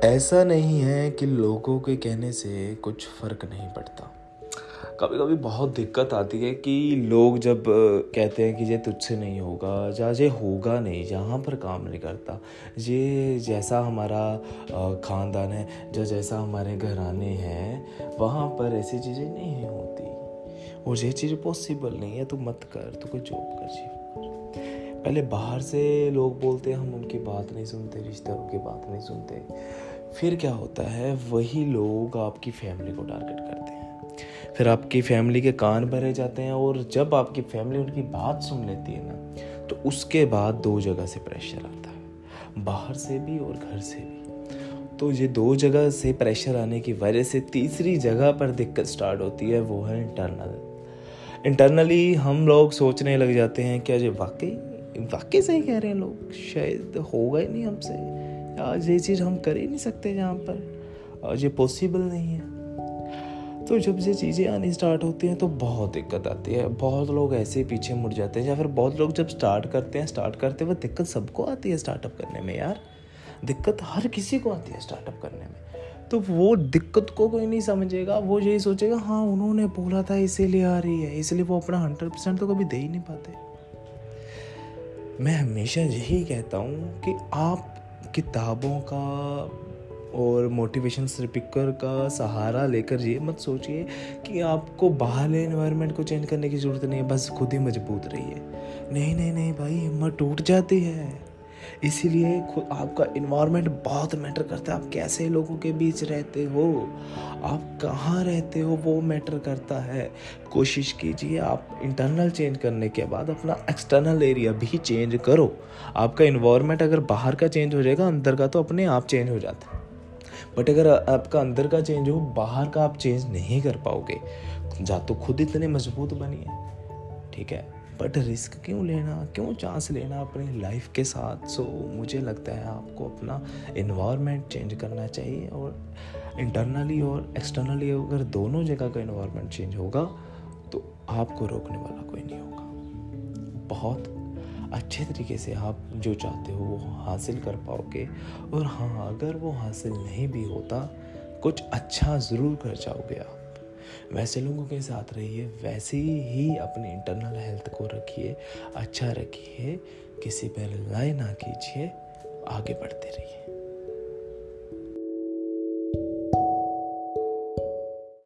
ऐसा नहीं है कि लोगों के कहने से कुछ फ़र्क नहीं पड़ता। कभी कभी बहुत दिक्कत आती है कि लोग जब कहते हैं कि ये तुझसे नहीं होगा, या ये होगा नहीं, यहाँ पर काम नहीं करता। ये जैसा हमारा ख़ानदान है जो जैसा हमारे घराने हैं, वहाँ पर ऐसी चीज़ें नहीं होती। और ये चीज़ पॉसिबल नहीं है, तू मत कर, तू कोई जॉब कर, जी। पहले बाहर से लोग बोलते हैं, हम उनकी बात नहीं सुनते, रिश्तेदारों की बात नहीं सुनते। फिर क्या होता है, वही लोग आपकी फैमिली को टारगेट करते हैं। फिर आपकी फैमिली के कान भरे जाते हैं और जब आपकी फैमिली उनकी बात सुन लेती है ना तो उसके बाद दो जगह से प्रेशर आता है। बाहर से भी और घर से भी। तो ये दो जगह से प्रेशर आने की वजह से तीसरी जगह पर दिक्कत स्टार्ट होती है, वो है इंटरनल इंटरनली हम लोग सोचने लग जाते हैं क्या ये वाकई वाकई सही कह रहे हैं लोग, शायद होगा ही नहीं हमसे। आज ये चीज़ हम कर ही नहीं सकते जहाँ पर। आज ये पॉसिबल नहीं है। तो जब ये चीज़ें आनी स्टार्ट होती हैं तो बहुत दिक्कत आती है। बहुत लोग ऐसे ही पीछे मुड़ जाते हैं, या फिर बहुत लोग जब स्टार्ट करते हैं स्टार्ट करते हुए दिक्कत सबको आती है स्टार्टअप करने में यार। दिक्कत हर किसी को आती है स्टार्टअप करने में। तो वो दिक्कत को कोई नहीं समझेगा, वो यही सोचेगा हाँ उन्होंने बोला था, इसीलिए आ रही है। इसलिए वो अपना हंड्रेड परसेंट तो कभी दे ही नहीं पाते। मैं हमेशा यही कहता हूँ कि आप किताबों का और मोटिवेशन स्पीकर का सहारा लेकर ये मत सोचिए कि आपको बाहर इन्वायरमेंट को चेंज करने की ज़रूरत नहीं है, बस खुद ही मज़बूत रहिए। नहीं नहीं नहीं भाई, हिम्मत टूट जाती है। इसीलिए खुद आपका इन्वायरमेंट बहुत मैटर करता है। आप कैसे लोगों के बीच रहते हो? आप कहाँ रहते हो वो मैटर करता है। कोशिश कीजिए आप इंटरनल चेंज करने के बाद अपना एक्सटर्नल एरिया भी चेंज करो। आपका इन्वायरमेंट अगर बाहर का चेंज हो जाएगा, अंदर का तो अपने आप चेंज हो जाता है। बट अगर आपका अंदर का चेंज हो, बाहर का आप चेंज नहीं कर पाओगे, जा तो खुद इतने मज़बूत बनिए। ठीक है? बट रिस्क क्यों लेना क्यों चांस लेना अपनी लाइफ के साथ? सो so, मुझे लगता है आपको अपना इन्वायरमेंट चेंज करना चाहिए और इंटरनली और एक्सटर्नली अगर दोनों जगह का इन्वायरमेंट चेंज होगा तो आपको रोकने वाला कोई नहीं होगा। बहुत अच्छे तरीके से आप जो चाहते हो वो हासिल कर पाओगे। और हाँ अगर वो हासिल नहीं भी होता कुछ अच्छा ज़रूर कर जाओगे आप। वैसे लोगों के साथ रहिए, वैसे ही अपने इंटरनल हेल्थ को रखिए अच्छा रखिए, किसी पर रिलाई ना कीजिए, आगे बढ़ते रहिए।